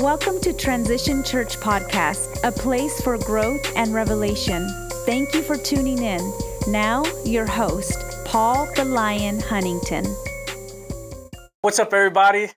Welcome to Transition Church Podcast, a place for growth and revelation. Thank you for tuning in. Now, your host, Paul the Lion Huntington. What's up, everybody?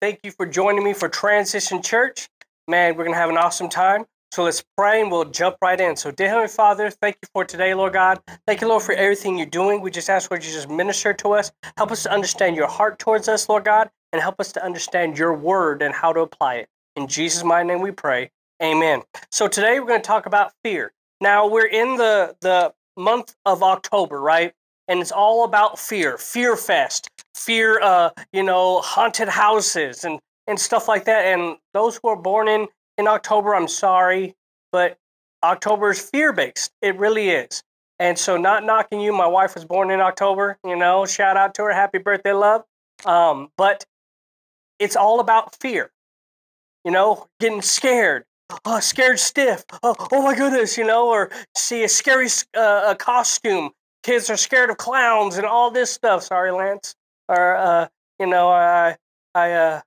Thank you for joining me for Transition Church. Man, we're going to have an awesome time. So let's pray and we'll jump right in. So, dear Heavenly Father, thank you for today, Lord God. Thank you, Lord, for everything you're doing. We just ask, Lord, you just minister to us. Help us to understand your heart towards us, Lord God, and help us to understand your word and how to apply it. In Jesus' mighty name we pray. Amen. So, today we're going to talk about fear. Now, we're in the, the month of October, right? And it's all about fear, fear fest, fear, uh, you know, haunted houses and, and stuff like that. And those who are born in in October, I'm sorry, but October is fear based. It really is. And so, not knocking you, my wife was born in October, you know, shout out to her, happy birthday, love. Um, but it's all about fear, you know, getting scared, oh, scared stiff, oh, oh my goodness, you know, or see a scary uh, a costume. Kids are scared of clowns and all this stuff. Sorry, Lance. Or, uh, you know, I, I, uh,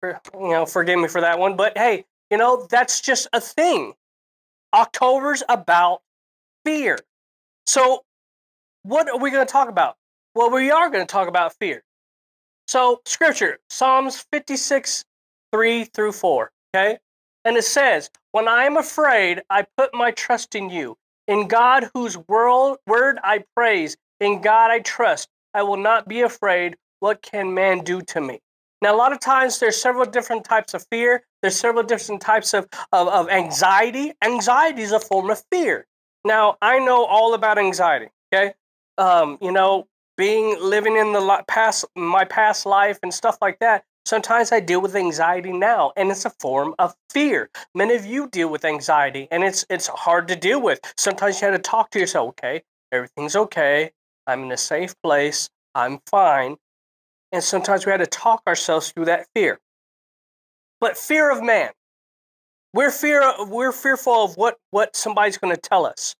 for, you know, forgive me for that one. But hey, you know, that's just a thing. October's about fear. So, what are we going to talk about? Well, we are going to talk about fear. So, scripture, Psalms 56, 3 through 4. Okay? And it says, When I am afraid, I put my trust in you. In God, whose world, word I praise, in God I trust. I will not be afraid. What can man do to me? Now, a lot of times there's several different types of fear. There's several different types of, of, of anxiety. Anxiety is a form of fear. Now, I know all about anxiety, okay? Um, you know, being living in the past, my past life and stuff like that, sometimes I deal with anxiety now, and it's a form of fear. Many of you deal with anxiety, and it's it's hard to deal with. Sometimes you have to talk to yourself. Okay, everything's okay. I'm in a safe place. I'm fine. And sometimes we had to talk ourselves through that fear. But fear of man. We're fear we're fearful of what what somebody's going to tell us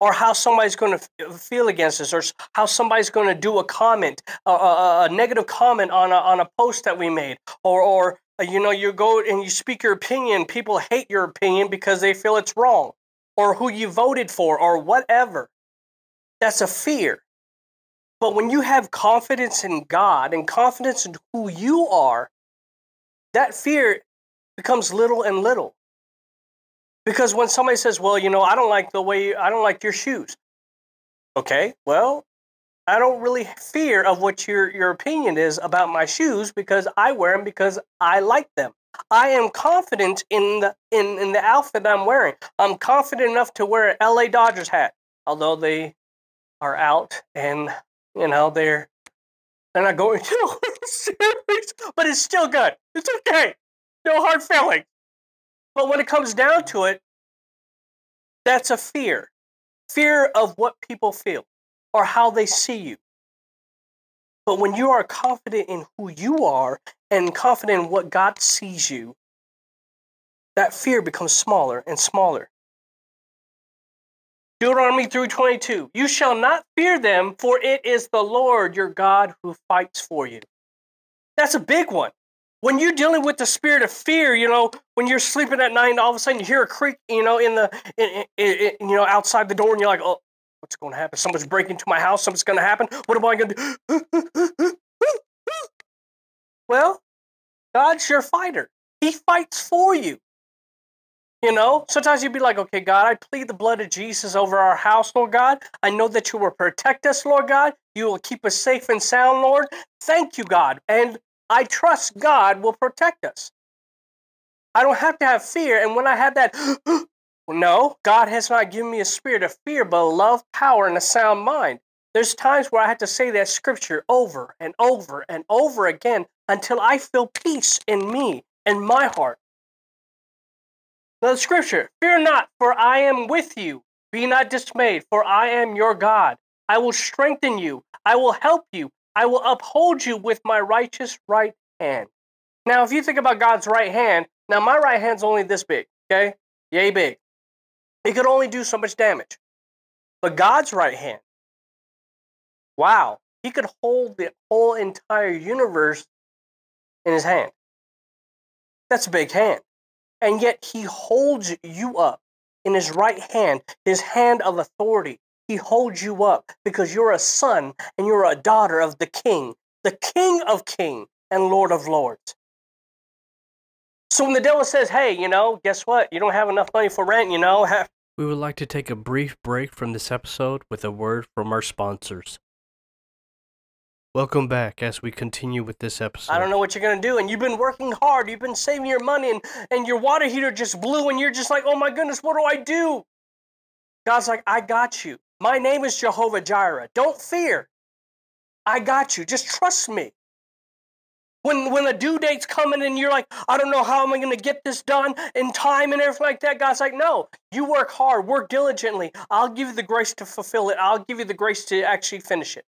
or how somebody's going to feel against us or how somebody's going to do a comment a, a, a, negative comment on a, on a post that we made. Or or uh, you know you go and you speak your opinion people hate your opinion because they feel it's wrong or who you voted for or whatever. That's a fear. But when you have confidence in God and confidence in who you are, that fear becomes little and little. Because when somebody says, "Well, you know, I don't like the way I don't like your shoes." Okay, well, I don't really fear of what your your opinion is about my shoes because I wear them because I like them. I am confident in the in, in the outfit I'm wearing. I'm confident enough to wear an LA Dodgers hat, although they are out and you know, they're they're not going to series, but it's still good. It's okay. No hard feelings. But when it comes down to it, that's a fear. Fear of what people feel or how they see you. But when you are confident in who you are and confident in what God sees you, that fear becomes smaller and smaller. Deuteronomy 3:22 You shall not fear them for it is the Lord your God who fights for you. That's a big one. When you're dealing with the spirit of fear, you know, when you're sleeping at night and all of a sudden you hear a creak, you know, in the in, in, in, you know outside the door and you're like, "Oh, what's going to happen? Someone's breaking into my house. Something's going to happen. What am I going to do?" well, God's your fighter. He fights for you. You know, sometimes you'd be like, okay, God, I plead the blood of Jesus over our house, Lord God. I know that you will protect us, Lord God. You will keep us safe and sound, Lord. Thank you, God. And I trust God will protect us. I don't have to have fear. And when I have that, no, God has not given me a spirit of fear, but love, power, and a sound mind. There's times where I have to say that scripture over and over and over again until I feel peace in me and my heart. The scripture Fear not, for I am with you. Be not dismayed, for I am your God. I will strengthen you. I will help you. I will uphold you with my righteous right hand. Now, if you think about God's right hand, now my right hand's only this big, okay? Yay big. It could only do so much damage. But God's right hand, wow, he could hold the whole entire universe in his hand. That's a big hand. and yet he holds you up in his right hand, his hand of authority. He holds you up because you're a son and you're a daughter of the king, the king of kings and lord of lords. So when the devil says, hey, you know, guess what? You don't have enough money for rent, you know. We would like to take a brief break from this episode with a word from our sponsors. Welcome back as we continue with this episode. I don't know what you're going to do. And you've been working hard. You've been saving your money, and, and your water heater just blew, and you're just like, oh my goodness, what do I do? God's like, I got you. My name is Jehovah Jireh. Don't fear. I got you. Just trust me. When when a due date's coming and you're like, I don't know how am I going to get this done in time and everything like that, God's like, no, you work hard, work diligently. I'll give you the grace to fulfill it. I'll give you the grace to actually finish it.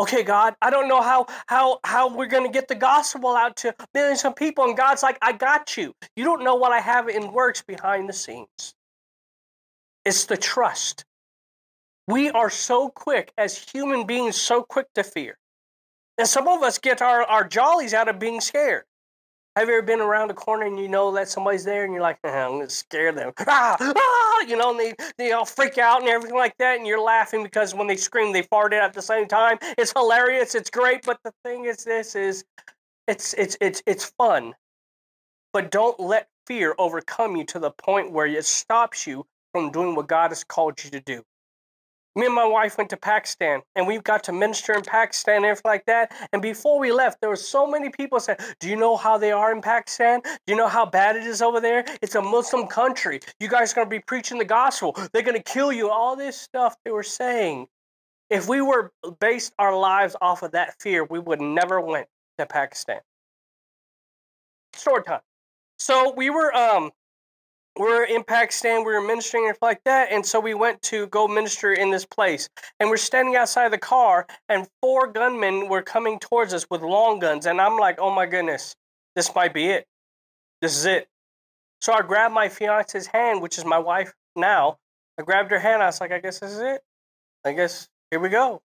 Okay, God, I don't know how how how we're going to get the gospel out to millions of people, and God's like, I got you. You don't know what I have in works behind the scenes. It's the trust. We are so quick as human beings, so quick to fear. And some of us get our, our jollies out of being scared. Have you ever been around a corner and you know that somebody's there and you're like, I'm going to scare them. Ah, ah, you know, and they, they all freak out and everything like that. And you're laughing because when they scream, they farted at the same time. It's hilarious. It's great. But the thing is, this is, it's, it's, it's, it's fun. But don't let fear overcome you to the point where it stops you from doing what God has called you to do me and my wife went to Pakistan and we got to minister in Pakistan and everything like that. And before we left, there were so many people saying, Do you know how they are in Pakistan? Do you know how bad it is over there? It's a Muslim country. You guys are going to be preaching the gospel. They're going to kill you. All this stuff they were saying. If we were based our lives off of that fear, we would never went to Pakistan. Story time. So we were um we're in Pakistan, we were ministering and like that, and so we went to go minister in this place. And we're standing outside the car, and four gunmen were coming towards us with long guns, and I'm like, oh my goodness, this might be it. This is it. So I grabbed my fiance's hand, which is my wife now. I grabbed her hand. I was like, I guess this is it. I guess here we go.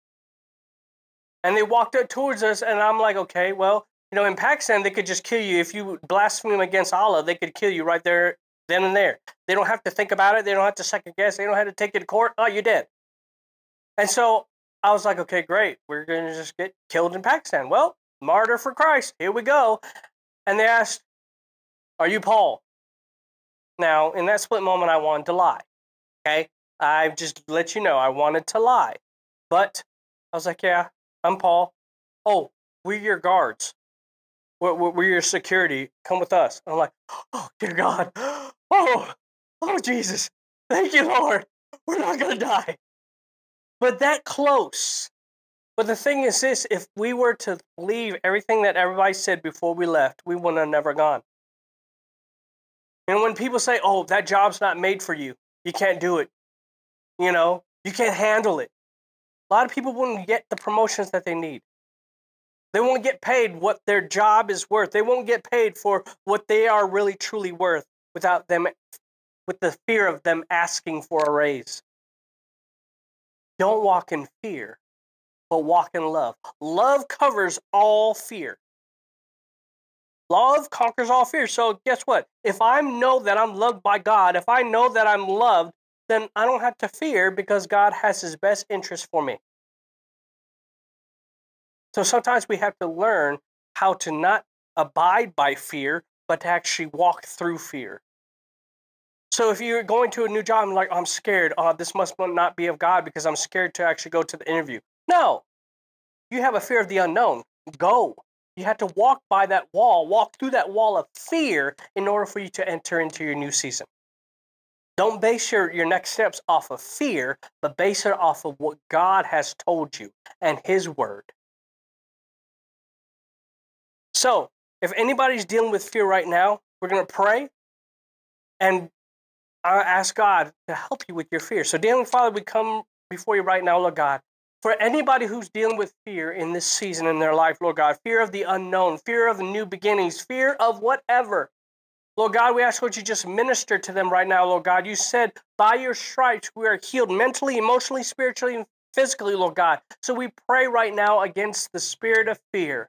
And they walked up towards us, and I'm like, okay, well, you know, in Pakistan, they could just kill you if you blaspheme against Allah. They could kill you right there then and there. They don't have to think about it. They don't have to second guess. They don't have to take it to court. Oh, you're dead. And so I was like, okay, great. We're going to just get killed in Pakistan. Well, martyr for Christ. Here we go. And they asked, Are you Paul? Now, in that split moment, I wanted to lie. Okay. I just let you know I wanted to lie. But I was like, Yeah, I'm Paul. Oh, we're your guards. We're, we're your security. Come with us. I'm like, Oh, dear God. Oh, oh, Jesus. Thank you, Lord. We're not going to die. But that close. But the thing is this if we were to leave everything that everybody said before we left, we would have never gone. And when people say, oh, that job's not made for you, you can't do it, you know, you can't handle it. A lot of people wouldn't get the promotions that they need. They won't get paid what their job is worth. They won't get paid for what they are really truly worth without them with the fear of them asking for a raise. Don't walk in fear, but walk in love. Love covers all fear. Love conquers all fear. So guess what? If I know that I'm loved by God, if I know that I'm loved, then I don't have to fear because God has his best interest for me. So sometimes we have to learn how to not abide by fear, but to actually walk through fear. So if you're going to a new job and like, I'm scared, oh, this must not be of God because I'm scared to actually go to the interview. No, you have a fear of the unknown. Go. You have to walk by that wall, walk through that wall of fear in order for you to enter into your new season. Don't base your, your next steps off of fear, but base it off of what God has told you and His word. So, if anybody's dealing with fear right now, we're going to pray and I ask God to help you with your fear. So, dear Father, we come before you right now, Lord God. For anybody who's dealing with fear in this season in their life, Lord God, fear of the unknown, fear of the new beginnings, fear of whatever. Lord God, we ask, Lord, you just minister to them right now, Lord God. You said, by your stripes, we are healed mentally, emotionally, spiritually, and physically, Lord God. So we pray right now against the spirit of fear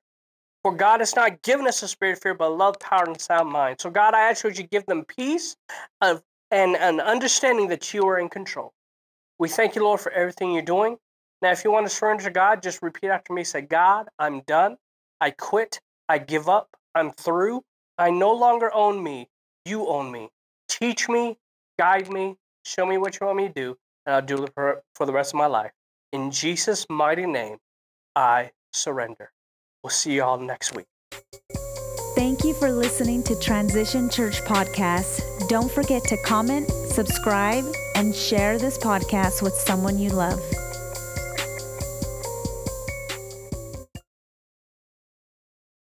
For God has not given us a spirit of fear, but love, power, and sound mind. So, God, I ask you to give them peace of, and an understanding that you are in control. We thank you, Lord, for everything you're doing. Now, if you want to surrender to God, just repeat after me. Say, God, I'm done. I quit. I give up. I'm through. I no longer own me. You own me. Teach me, guide me, show me what you want me to do, and I'll do it for, for the rest of my life. In Jesus' mighty name, I surrender. We'll see you all next week. Thank you for listening to Transition Church Podcast. Don't forget to comment, subscribe, and share this podcast with someone you love.